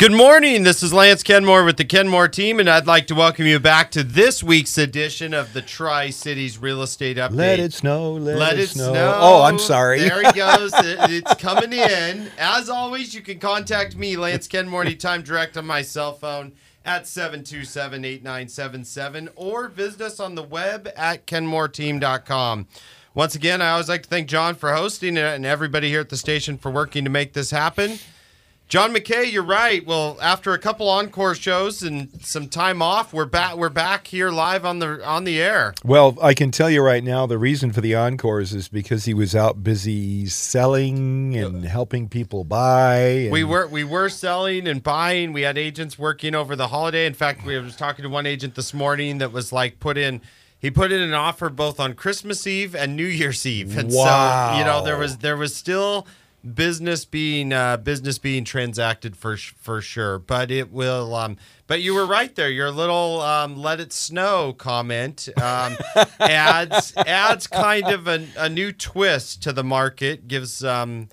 Good morning. This is Lance Kenmore with the Kenmore team, and I'd like to welcome you back to this week's edition of the Tri Cities Real Estate Update. Let it snow. Let, Let it, it snow. snow. Oh, I'm sorry. There he goes. It's coming in. As always, you can contact me, Lance Kenmore, anytime direct on my cell phone at 727-8977 or visit us on the web at kenmoreteam.com. Once again, I always like to thank John for hosting it and everybody here at the station for working to make this happen. John McKay, you're right. Well, after a couple encore shows and some time off, we're back. We're back here live on the on the air. Well, I can tell you right now, the reason for the encores is because he was out busy selling and helping people buy. and- We were we were selling and buying. We had agents working over the holiday. In fact, we was talking to one agent this morning that was like put in. He put in an offer both on Christmas Eve and New Year's Eve, and so you know there was there was still business being uh, business being transacted for for sure. But it will. Um, but you were right there. Your little um, "Let it snow" comment um, adds adds kind of a, a new twist to the market. Gives um,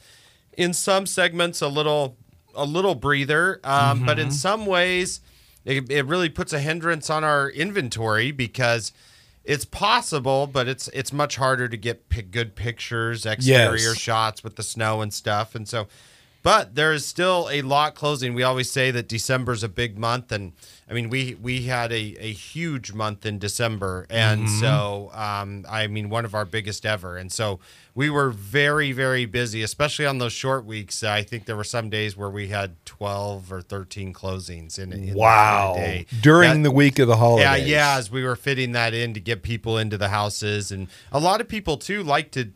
in some segments a little a little breather, um, but in some ways it, it really puts a hindrance on our inventory because it's possible, but it's it's much harder to get pi- good pictures, exterior Yes. shots with the snow and stuff, and so. But there is still a lot closing. We always say that December is a big month, and I mean we we had a, a huge month in December, and so um, I mean one of our biggest ever, and so we were very very busy, especially on those short weeks. I think there were some days where we had twelve or thirteen closings in, in wow. a day During That- the week of the holidays. yeah, yeah. As we were fitting that in to get people into the houses, and a lot of people too like to,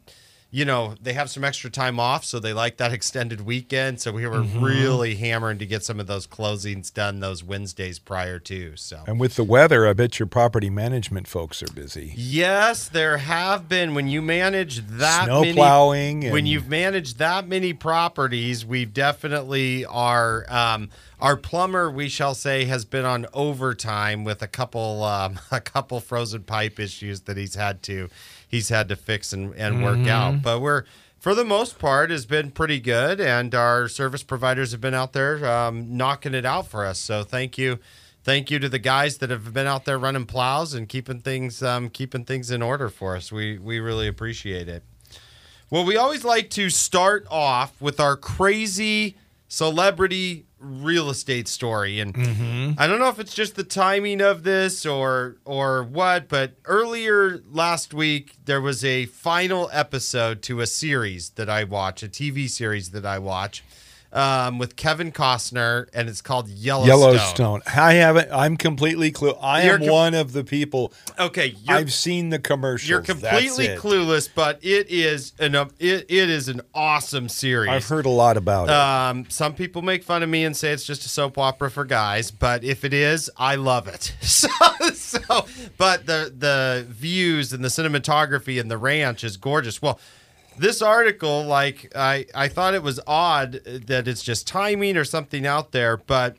you know, they have some extra time off, so they like that extended weekend. So we were Mm-hmm. really hammering to get some of those closings done those Wednesdays prior to. So And with the weather, I bet your property management folks are busy. yes, there have been when you manage that Snow many plowing when you've managed that many properties, we definitely are. Um, our plumber, we shall say, has been on overtime with a couple um, a couple frozen pipe issues that he's had to he's had to fix and, and work out. But we're for the most part has been pretty good, and our service providers have been out there um, knocking it out for us. So thank you. Thank you to the guys that have been out there running plows and keeping things um, keeping things in order for us. We we really appreciate it. Well, we always like to start off with our crazy celebrity real estate story, and mm-hmm. I don't know if it's just the timing of this or or what, but earlier last week there was a final episode to a series that I watch, a TV series that I watch, um, with Kevin Costner, and it's called Yellowstone. Yellowstone. I haven't. I'm completely clue. I You're am com- one of the people. Okay, I've seen the commercials. you're completely clueless, but it is an um, it, it is an awesome series. I've heard a lot about it. Um, some people make fun of me and say it's just a soap opera for guys, but if it is, I love it. So, so but the the views and the cinematography and the ranch is gorgeous. Well, this article, like I I thought it was odd that it's just timing or something out there, but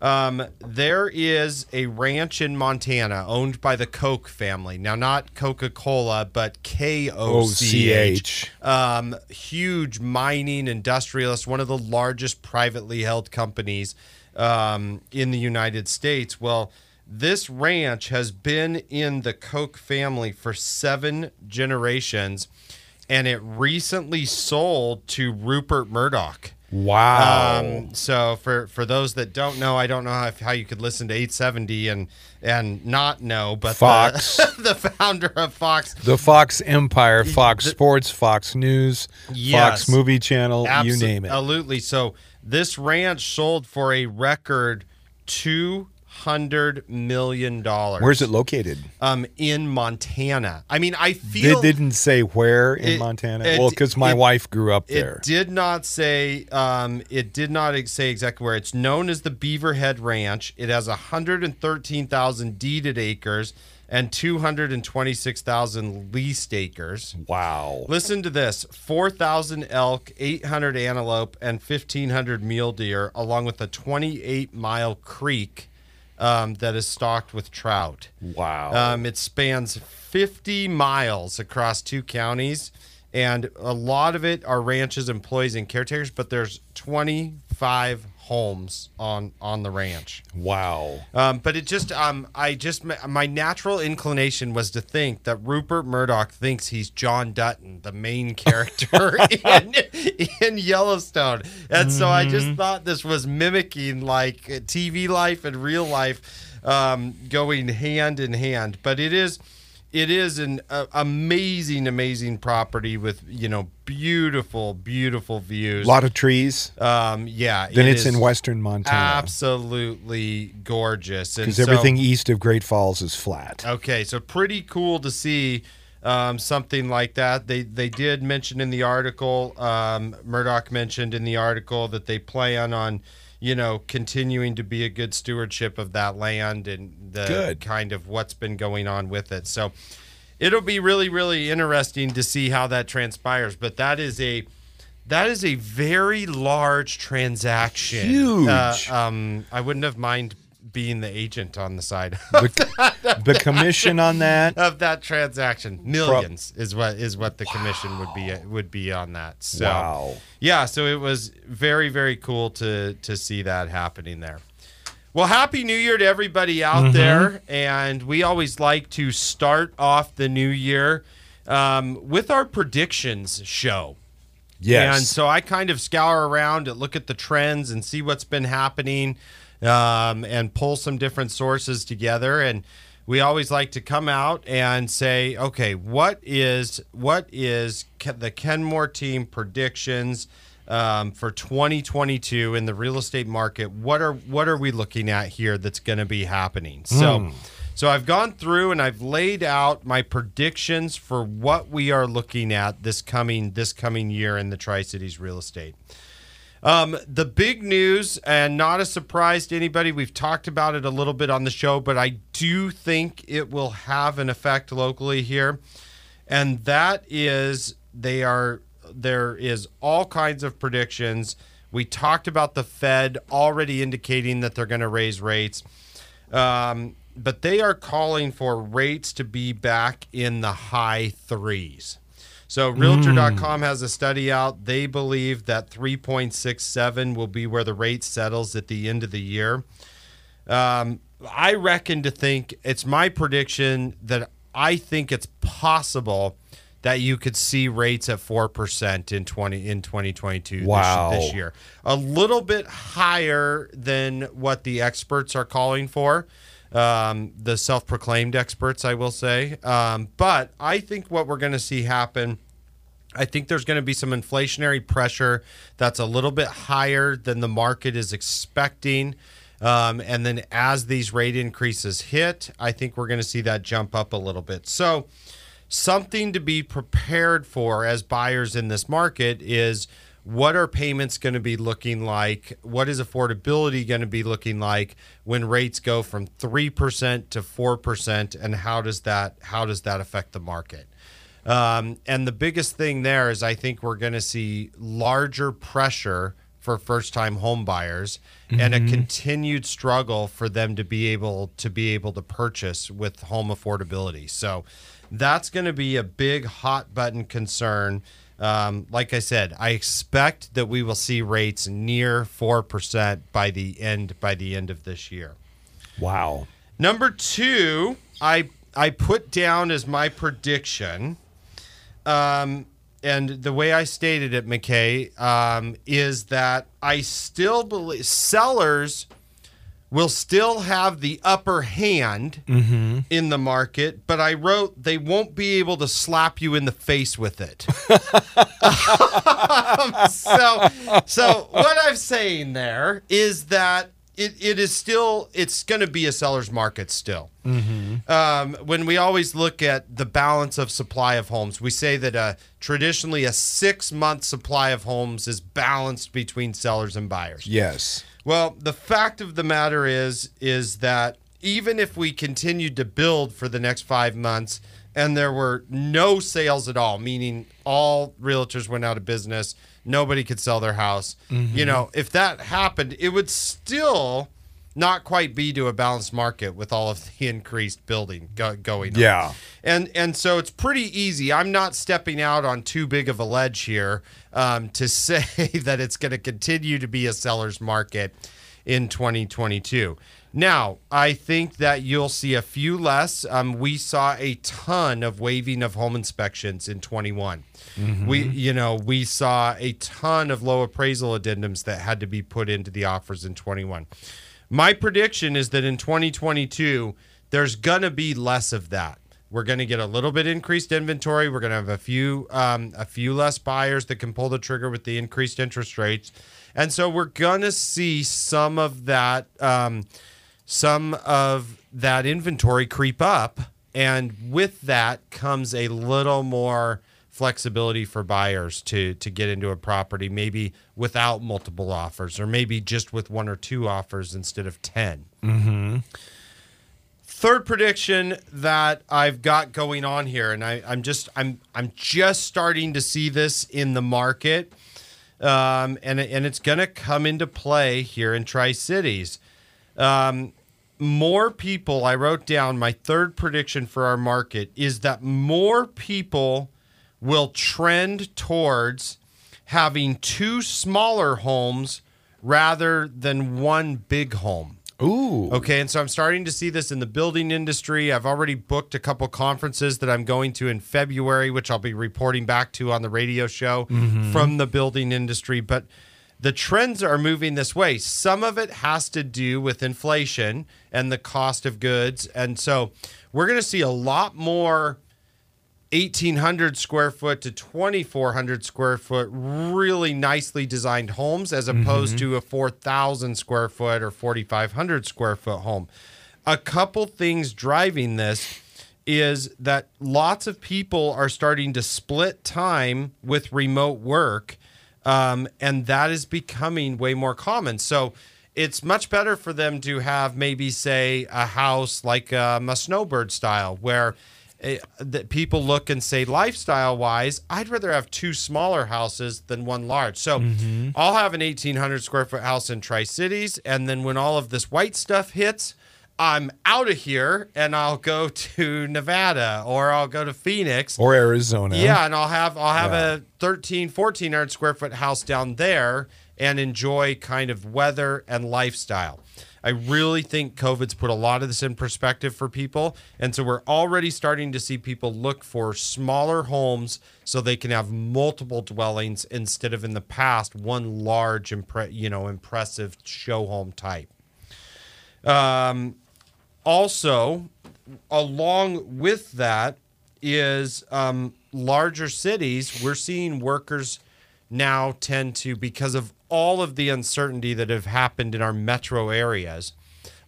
um, there is a ranch in Montana owned by the Koch family. Now, not Coca Cola, but K O C H. Um, huge mining industrialist, one of the largest privately held companies um, in the United States. Well, this ranch has been in the Koch family for seven generations, and it recently sold to Rupert Murdoch. wow. Um, so for for those that don't know, I don't know how, how you could listen to 870 and and not know, but the- Fox. the, founder of Fox, the Fox Empire, Fox Sports, Fox News, Yes. Fox Movie Channel, you name it. Absolutely. So this ranch sold for a record two hundred million dollars. Where's it located? Um, in Montana. I mean, I They feel didn't say where in It- Montana. it- well, because my it- wife grew up there. It did not say. Um, it did not say exactly where. It's known as the Beaverhead Ranch. It has 113,000 deeded acres and 226,000 leased acres. wow. Listen to this: 4,000 elk, 800 antelope, and 1,500 mule deer, along with a 28-mile creek um, that is stocked with trout. Wow. Um, it spans 50 miles across two counties, and a lot of it are ranches, employees, and caretakers. But there's 25 homes on on the ranch. Wow. Um, but it just, um, I just, my natural inclination was to think that Rupert Murdoch thinks he's John Dutton, the main character in, in Yellowstone. And so I just thought this was mimicking like TV life and real life um, going hand in hand. But it is, it is an uh, amazing, amazing property with, you know, beautiful, beautiful views. A lot of trees. um, yeah. Then it it's in western Montana. Absolutely gorgeous. Because so- everything east of Great Falls is flat. Okay, so pretty cool to see um, something like that. They they did mention in the article, um, Murdoch mentioned in the article that they plan on, you know, continuing to be a good stewardship of that land and the Good. kind of what's been going on with it. So it'll be really really interesting to see how that transpires. But that is a that is a very large transaction. Huge. Uh, um, I wouldn't have mind being the agent on the side. The, the commission on that. of that transaction. Millions is what is what the commission would be would be on that. So Wow. yeah, so it was very very cool to to see that happening there. Well, happy New Year to everybody out Mm-hmm. there, and we always like to start off the new year um, with our predictions show. Yes. And so I kind of scour around and look at the trends and see what's been happening um, and pull some different sources together. And we always like to come out and say, okay, what is what is the Kenmore team predictions um, for 2022 in the real estate market? What are what are we looking at here that's going to be happening? So. So I've gone through and I've laid out my predictions for what we are looking at this coming this coming year in the Tri Cities real estate. Um, the big news, and not a surprise to anybody, we've talked about it a little bit on the show, but I do think it will have an effect locally here, and that is they are there is all kinds of predictions. We talked about the Fed already indicating that they're going to raise rates. Um, but they are calling for rates to be back in the high threes. So Realtor.com has a study out. They believe that 3.67 will be where the rate settles at the end of the year. Um, I reckon to think it's my prediction that I think it's possible that you could see rates at four percent in twenty in twenty twenty two Wow. this, this year, a little bit higher than what the experts are calling for. Um, the self proclaimed experts, I will say. Um, but I think what we're going to see happen. I think there's going to be some inflationary pressure that's a little bit higher than the market is expecting. Um, and then as these rate increases hit, I think we're going to see that jump up a little bit. So, something to be prepared for as buyers in this market is what are payments going to be looking like? What is affordability going to be looking like when rates go from 3% to 4% and how does that how does that affect the market? Um, and the biggest thing there is I think we're going to see larger pressure for first time home buyers and a continued struggle for them to be able to be able to purchase with home affordability. So that's going to be a big hot button concern. Um, like I said, I expect that we will see rates near four percent by the end by the end of this year. wow. Number two, I I put down as my prediction, um, and the way I stated it, McKay, um, is that I still believe sellers will still have the upper hand in the market, but I wrote they won't be able to slap you in the face with it. so, so what I'm saying there is that it, it is still it's going to be a seller's market still. Um, when we always look at the balance of supply of homes, we say that uh, traditionally a six month supply of homes is balanced between sellers and buyers. Yes. Well, the fact of the matter is is that even if we continued to build for the next 5 months and there were no sales at all, meaning all realtors went out of business, nobody could sell their house. You mm-hmm. know, if that happened, it would still not quite be to a balanced market with all of the increased building go- going on. Yeah. And and so it's pretty easy. I'm not stepping out on too big of a ledge here um, to say that it's going to continue to be a seller's market in 2022. Now, I think that you'll see a few less. Um, we saw a ton of waiving of home inspections in 21. We, you know, we saw a ton of low appraisal addendums that had to be put into the offers in 21. My prediction is that in 2022, there's going to be less of that. We're going to get a little bit increased inventory. We're going to have a few um, a few less buyers that can pull the trigger with the increased interest rates, and so we're going to see some of that um, some of that inventory creep up, and with that comes a little more flexibility for buyers to to get into a property maybe without multiple offers or maybe just with one or two offers instead of 10 mm-hmm. third prediction that I've got going on here, and I, I'm just I'm I'm just starting to see this in the market, um, and and it's going to come into play here in Tri Cities. Um, more people. I wrote down my third prediction for our market is that more people will trend towards having two smaller homes rather than one big home. Ooh. Okay, and so I'm starting to see this in the building industry. I've already booked a couple conferences that I'm going to in February, which I'll be reporting back to on the radio show mm-hmm. from the building industry. But the trends are moving this way. Some of it has to do with inflation and the cost of goods. And so we're going to see a lot more 1800 square foot to 2400 square foot really nicely designed homes as opposed to a 4000 square foot or 4500 square foot home. A couple things driving this is that lots of people are starting to split time with remote work um, and that is becoming way more common. So it's much better for them to have maybe say a house like um, a snowbird style where eh, that people look and say lifestyle wise i'd rather have two smaller houses than one large so i'll have an 1800 square foot house in tri-cities and then when all of this white stuff hits i'm out of here and i'll go to nevada or i'll go to phoenix Or Arizona. yeah, and I'll have I'll have Yeah. a 13 1400 square foot house down there and enjoy kind of weather and lifestyle. I really think COVID's put a lot of this in perspective for people. And so we're already starting to see people look for smaller homes so they can have multiple dwellings instead of in the past one large impre- you know impressive show home type. Um, also, along with that is um, larger cities. We're seeing workers now tend to, because of all of the uncertainty that have happened in our metro areas,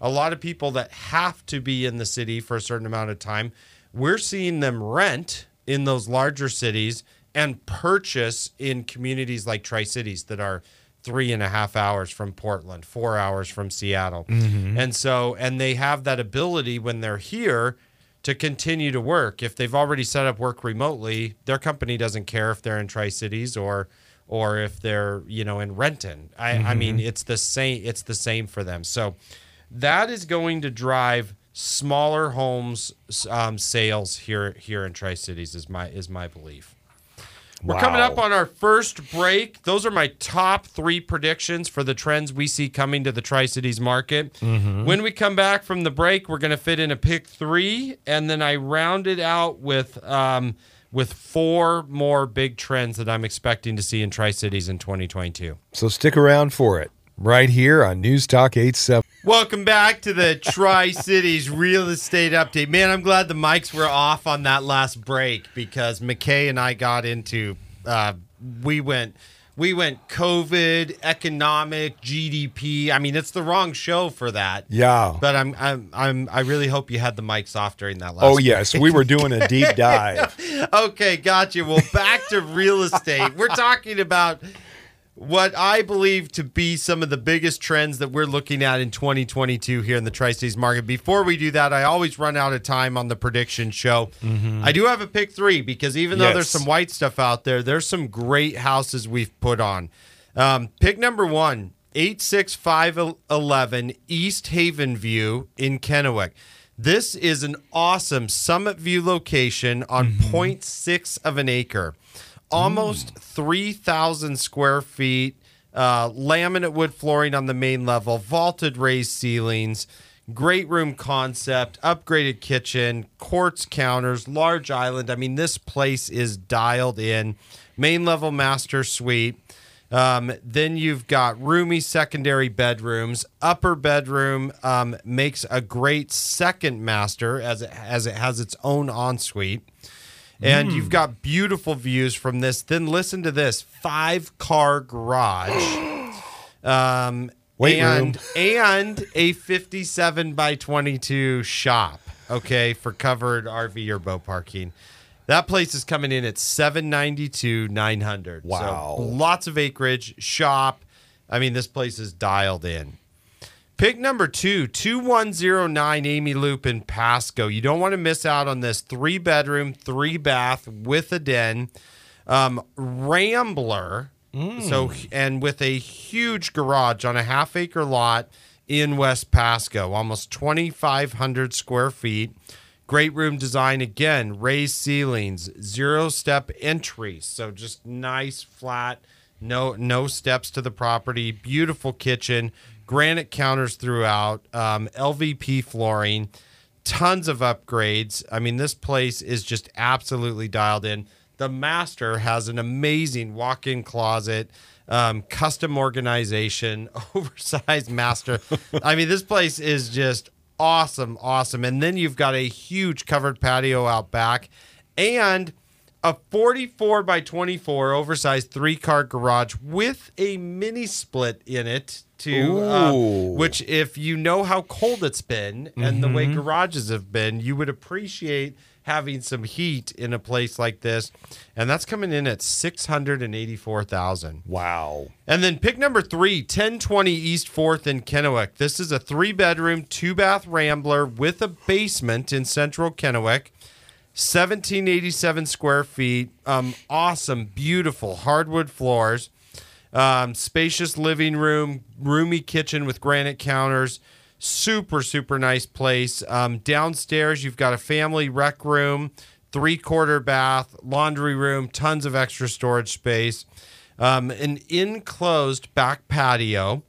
a lot of people that have to be in the city for a certain amount of time, we're seeing them rent in those larger cities and purchase in communities like Tri Cities that are three and a half hours from Portland, four hours from Seattle. Mm-hmm. And so, and they have that ability when they're here to continue to work. If they've already set up work remotely, their company doesn't care if they're in Tri Cities or or if they're you know in Renton. I, I mean, it's the same. It's the same for them. So that is going to drive smaller homes um, sales here here in Tri Cities. Is my is my belief. We're coming up on our first break. Those are my top three predictions for the trends we see coming to the Tri Cities market. When we come back from the break, we're going to fit in a pick three, and then I round it out with um, with four more big trends that I'm expecting to see in Tri Cities in 2022. So stick around for it right here on News Talk 87. Welcome back to the Tri Cities real estate update. Man, I'm glad the mics were off on that last break because McKay and I got into uh, we went we went COVID, economic, GDP. I mean, it's the wrong show for that. Yeah. But I'm I'm I'm I really hope you had the mics off during that last Oh, yes. We were doing a deep dive. okay, gotcha. Well, back to real estate. We're talking about what I believe to be some of the biggest trends that we're looking at in 2022 here in the Tri Cities market. Before we do that, I always run out of time on the prediction show. I do have a pick three because even though there's some white stuff out there, there's some great houses we've put on. Um, pick number one 86511 East Haven View in Kennewick. This is an awesome Summit View location on 0.6 of an acre. Almost 3,000 square feet, uh, laminate wood flooring on the main level, vaulted raised ceilings, great room concept, upgraded kitchen, quartz counters, large island. I mean, this place is dialed in. Main level master suite. Um, then you've got roomy secondary bedrooms. Upper bedroom um, makes a great second master as it as it has its own ensuite. And you've got beautiful views from this. Then listen to this: five car garage. Um, Weight and room. and a 57 by 22 shop. Okay, for covered RV or boat parking. That place is coming in at 792 900. Wow. So lots of acreage, shop. I mean, this place is dialed in. Pick number two, 2109 Amy Loop in Pasco. You don't want to miss out on this three bedroom, three bath with a den. Um, Rambler. So, and with a huge garage on a half acre lot in West Pasco, almost 2,500 square feet. Great room design again, raised ceilings, zero step entry. So just nice flat, no no steps to the property. Beautiful kitchen, granite counters throughout, um, LVP flooring, tons of upgrades. I mean, this place is just absolutely dialed in. The master has an amazing walk-in closet, um, custom organization, oversized master. I mean, this place is just awesome, awesome. And then you've got a huge covered patio out back, and a 44 by 24 oversized three car garage with a mini split in it to uh, Ooh. which if you know how cold it's been and the way mm-hmm. garages have been you would appreciate having some heat in a place like this and that's coming in at 684000 Wow. and then pick number three, 1020 East 4th in Kennewick. This is a three bedroom, two bath rambler with a basement in central Kennewick. 1787 square feet. Um, awesome, beautiful hardwood floors. Um, spacious living room, roomy kitchen with granite counters. Super, super nice place. Um, downstairs, you've got a family rec room, three quarter bath, laundry room, tons of extra storage space, um, an enclosed back patio,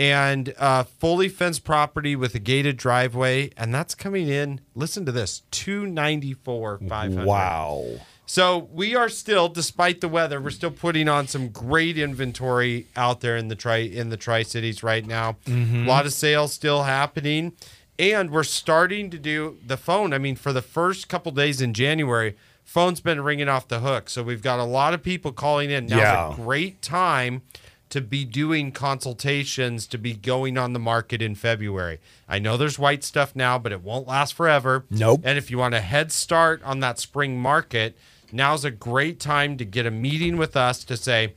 and uh, fully fenced property with a gated driveway. And that's coming in, listen to this, 294 500 Wow. so we are still, despite the weather, we're still putting on some great inventory out there in the tri in the Tri Cities right now. A lot of sales still happening, and we're starting to do the phone. I mean, for the first couple days in January, phone's been ringing off the hook. So we've got a lot of people calling in. Now's Yeah. a great time to be doing consultations to be going on the market in February. I know there's white stuff now, but it won't last forever. Nope. And if you want a head start on that spring market, now's a great time to get a meeting with us to say,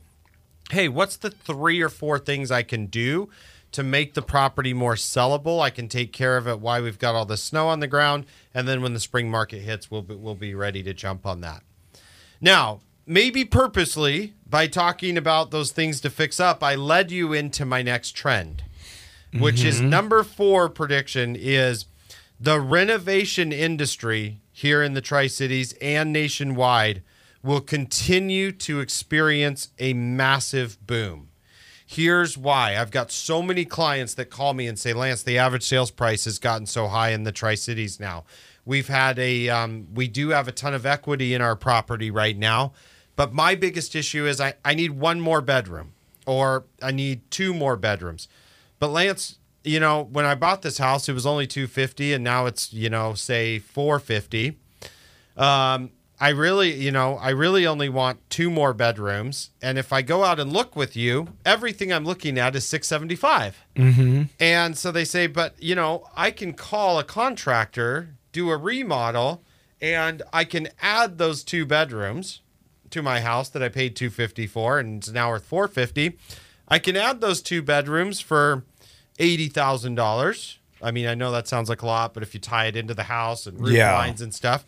hey, what's the three or four things I can do to make the property more sellable? I can take care of it while we've got all the snow on the ground. And then when the spring market hits, we'll be, we'll be ready to jump on that. Now, maybe purposely, by talking about those things to fix up, I led you into my next trend, which is number four prediction is the renovation industry here in the Tri Cities and nationwide will continue to experience a massive boom. Here's why. I've got so many clients that call me and say, Lance, the average sales price has gotten so high in the Tri Cities now. We've had a, um, we do have a ton of equity in our property right now. But my biggest issue is I, I need one more bedroom or I need two more bedrooms. But Lance, you know, when I bought this house, it was only 250 and now it's, you know, say 450. Um, I really, you know, I really only want two more bedrooms. And if I go out and look with you, everything I'm looking at is 675. Mm-hmm. And so they say, but you know, I can call a contractor, do a remodel, and I can add those two bedrooms to my house that I paid 250 for and it's now worth 450. I can add those two bedrooms for $80,000. I mean, I know that sounds like a lot, but if you tie it into the house and roof Yeah. lines and stuff.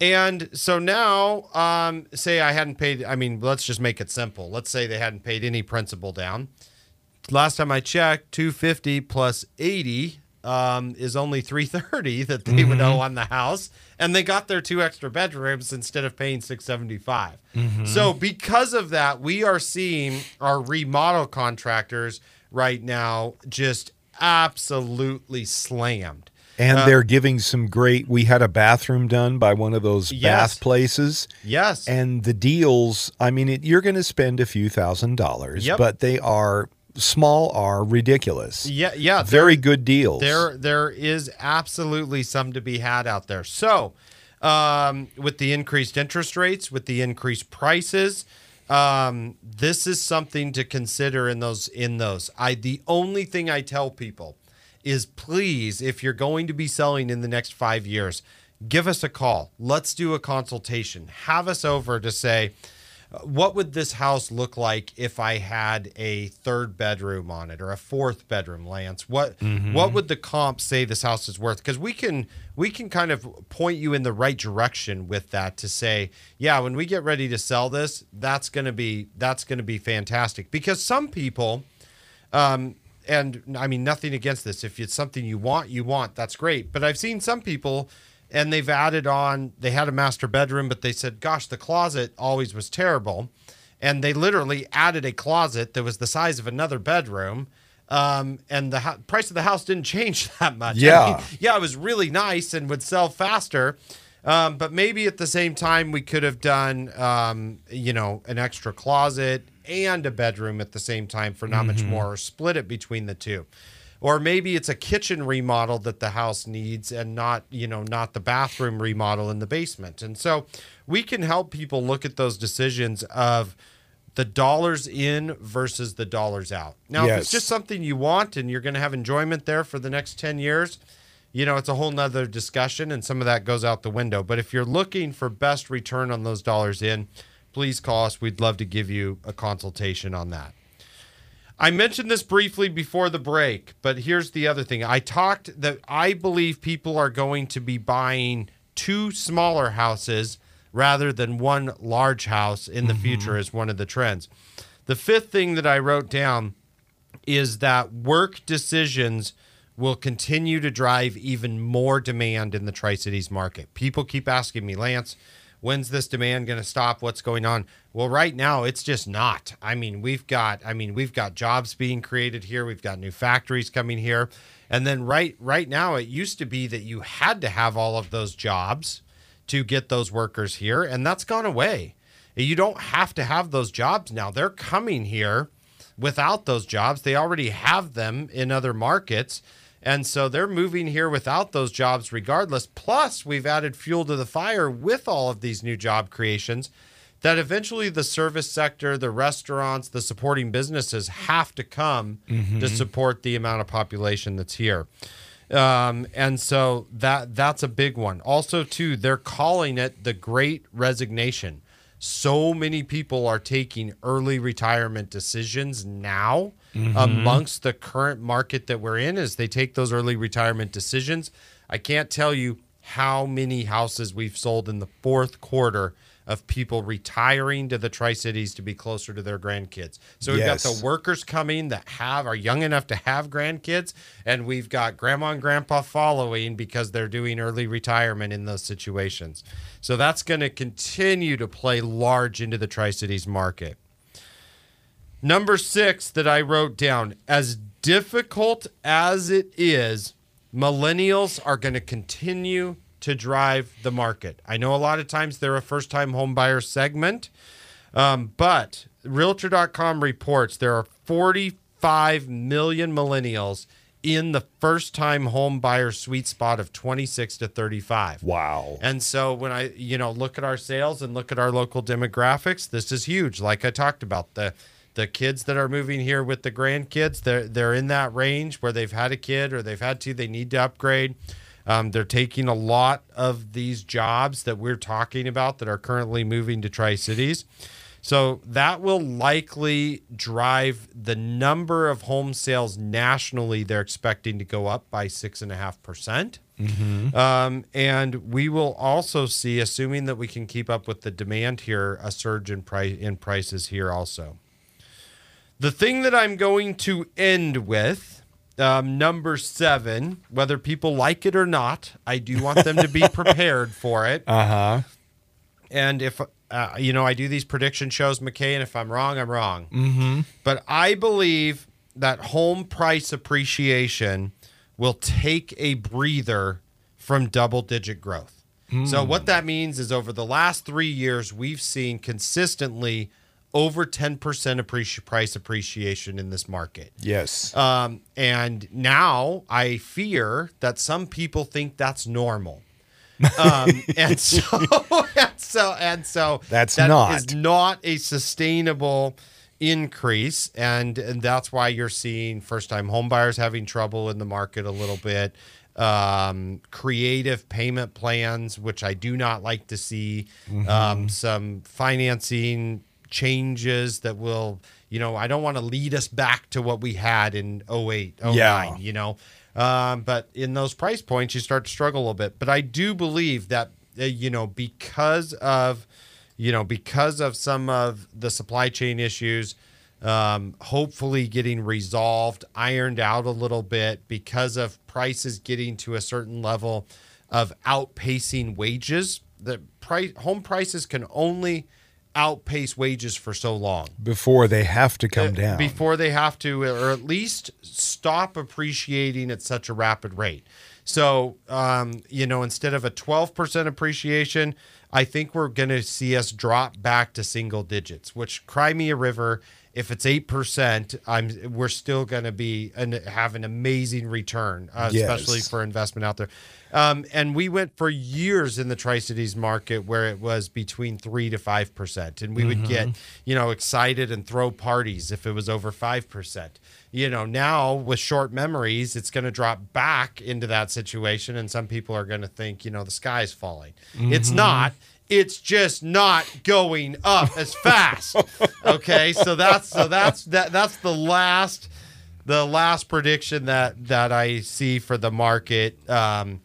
And so now, um, say I hadn't paid, I mean, let's just make it simple. Let's say they hadn't paid any principal down. last time I checked, 250 plus 80 um, is only 330 that they would mm-hmm. owe on the house, and they got their two extra bedrooms instead of paying 675. Mm-hmm. So because of that, we are seeing our remodel contractors right now just absolutely slammed. And uh, they're giving some great. We had a bathroom done by one of those Yes. bath places, Yes. and the deals. I mean, it, you're going to spend a few thousand dollars, Yep. but they are small, are ridiculous. yeah, yeah, Very good deals. There, there is absolutely some to be had out there. So, um, with the increased interest rates, with the increased prices, um, this is something to consider in those. In those, I the only thing I tell people is please, if you're going to be selling in the next five years, give us a call. Let's do a consultation. Have us over to say what would this house look like if I had a third bedroom on it or a fourth bedroom, Lance? What what would the comp say this house is worth? Because we can we can kind of point you in the right direction with that to say, yeah, when we get ready to sell this, that's gonna be that's gonna be fantastic. Because some people um, and I mean nothing against this. If it's something you want, you want. That's great. But I've seen some people, and they've added on. They had a master bedroom, but they said, "Gosh, the closet always was terrible," and they literally added a closet that was the size of another bedroom. Um, and the ho- price of the house didn't change that much. I Yeah. mean, yeah, it was really nice and would sell faster. Um, but maybe at the same time, we could have done, um, you know, an extra closet and a bedroom at the same time for not much more, or split it between the two. Or maybe it's a kitchen remodel that the house needs and not, you know, not the bathroom remodel in the basement. And so we can help people look at those decisions of the dollars in versus the dollars out. Now, if it's just something you want and you're going to have enjoyment there for the next 10 years, you know, it's a whole nother discussion and some of that goes out the window. But if you're looking for best return on those dollars in, please call us. We'd love to give you a consultation on that. I mentioned this briefly before the break, but here's the other thing. I talked that I believe people are going to be buying two smaller houses rather than one large house in the mm-hmm. future as one of the trends. The fifth thing that I wrote down is that work decisions will continue to drive even more demand in the Tri Cities market. People keep asking me, Lance, when's this demand going to stop? What's going on? Well, right now it's just not. I mean, we've got I mean, we've got jobs being created here, we've got new factories coming here. And then right right now it used to be that you had to have all of those jobs to get those workers here, and that's gone away. You don't have to have those jobs now. They're coming here without those jobs. They already have them in other markets. And so they're moving here without those jobs regardless. Plus, we've added fuel to the fire with all of these new job creations that eventually the service sector, the restaurants, the supporting businesses have to come to support the amount of population that's here. Um, and so that that's a big one. Also, too, they're calling it the Great Resignation. So many people are taking early retirement decisions now Mm-hmm. amongst the current market that we're in as they take those early retirement decisions. I can't tell you how many houses we've sold in the fourth quarter of people retiring to the Tri Cities to be closer to their grandkids. So we've got the workers coming that have are young enough to have grandkids, and we've got grandma and grandpa following because they're doing early retirement in those situations. So that's going to continue to play large into the Tri Cities market. Number six that I wrote down as difficult as it is, millennials are going to continue to drive the market. I know a lot of times they're a first time home buyer segment, um, but Realtor.com reports there are 45 million millennials in the first time home buyer sweet spot of 26 to 35. Wow. And so when I, you know, look at our sales and look at our local demographics, this is huge. Like I talked about, the the kids that are moving here with the grandkids, they're they're in that range where they've had a kid or they've had to, they need to upgrade. Um, they're taking a lot of these jobs that we're talking about that are currently moving to Tri Cities. So that will likely drive the number of home sales nationally. They're expecting to go up by six and a half percent. Um, and we will also see, assuming that we can keep up with the demand here, a surge in price in prices here also. The thing that I'm going to end with, um, number seven, whether people like it or not, I do want them to be prepared for it. Uh huh. And if, uh, you know, I do these prediction shows, McKay, and if I'm wrong, I'm wrong. Mm-hmm. But I believe that home price appreciation will take a breather from double digit growth. So, what that means is over the last three years, we've seen consistently over 10% appreci- price appreciation in this market. Yes. Um, and now I fear that some people think that's normal. um, and so, and so, and so That's that not. is not a sustainable increase, and and that's why you're seeing first time homebuyers having trouble in the market a little bit. Um, creative payment plans, which I do not like to see. Mm-hmm. Um, some financing changes that will, you know, I don't want to lead us back to what we had in 08, 09, Yeah. you know. Um, but in those price points, you start to struggle a little bit. But I do believe that, uh, you know, because of, you know, because of some of the supply chain issues, um, hopefully getting resolved, ironed out a little bit because of prices getting to a certain level of outpacing wages. The price home prices can only outpace wages for so long Before they have to come down. Uh, before they have to, or at least stop appreciating at such a rapid rate. So, um, you know, instead of a 12% appreciation, I think we're going to see us drop back to single digits, which Crimea River, if it's 8%, I'm we're still going to be and have an amazing return, uh, Yes. especially for investment out there. Um, and we went for years in the Tri Cities market where it was between three to five percent, and we would get you know excited and throw parties if it was over five percent. You know, now with short memories, it's going to drop back into that situation, and some people are going to think you know the sky's falling. It's not. It's just not going up as fast. okay, so that's so that's that that's the last the last prediction that that I see for the market. Um,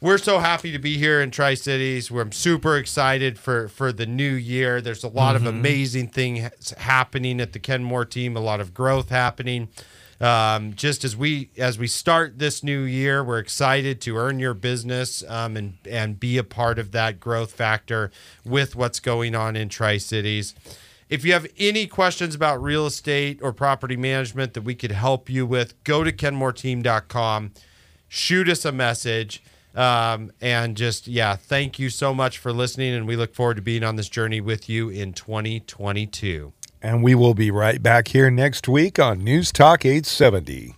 we're so happy to be here in Tri Cities. We're super excited for for the new year. There's a lot of amazing things happening at the Kenmore team. A lot of growth happening. Um, just as we as we start this new year, we're excited to earn your business um, and and be a part of that growth factor with what's going on in Tri Cities. If you have any questions about real estate or property management that we could help you with, go to kenmoreteam.com, shoot us a message. Um, and just, yeah, thank you so much for listening. And we look forward to being on this journey with you in 2022. And we will be right back here next week on News Talk 870.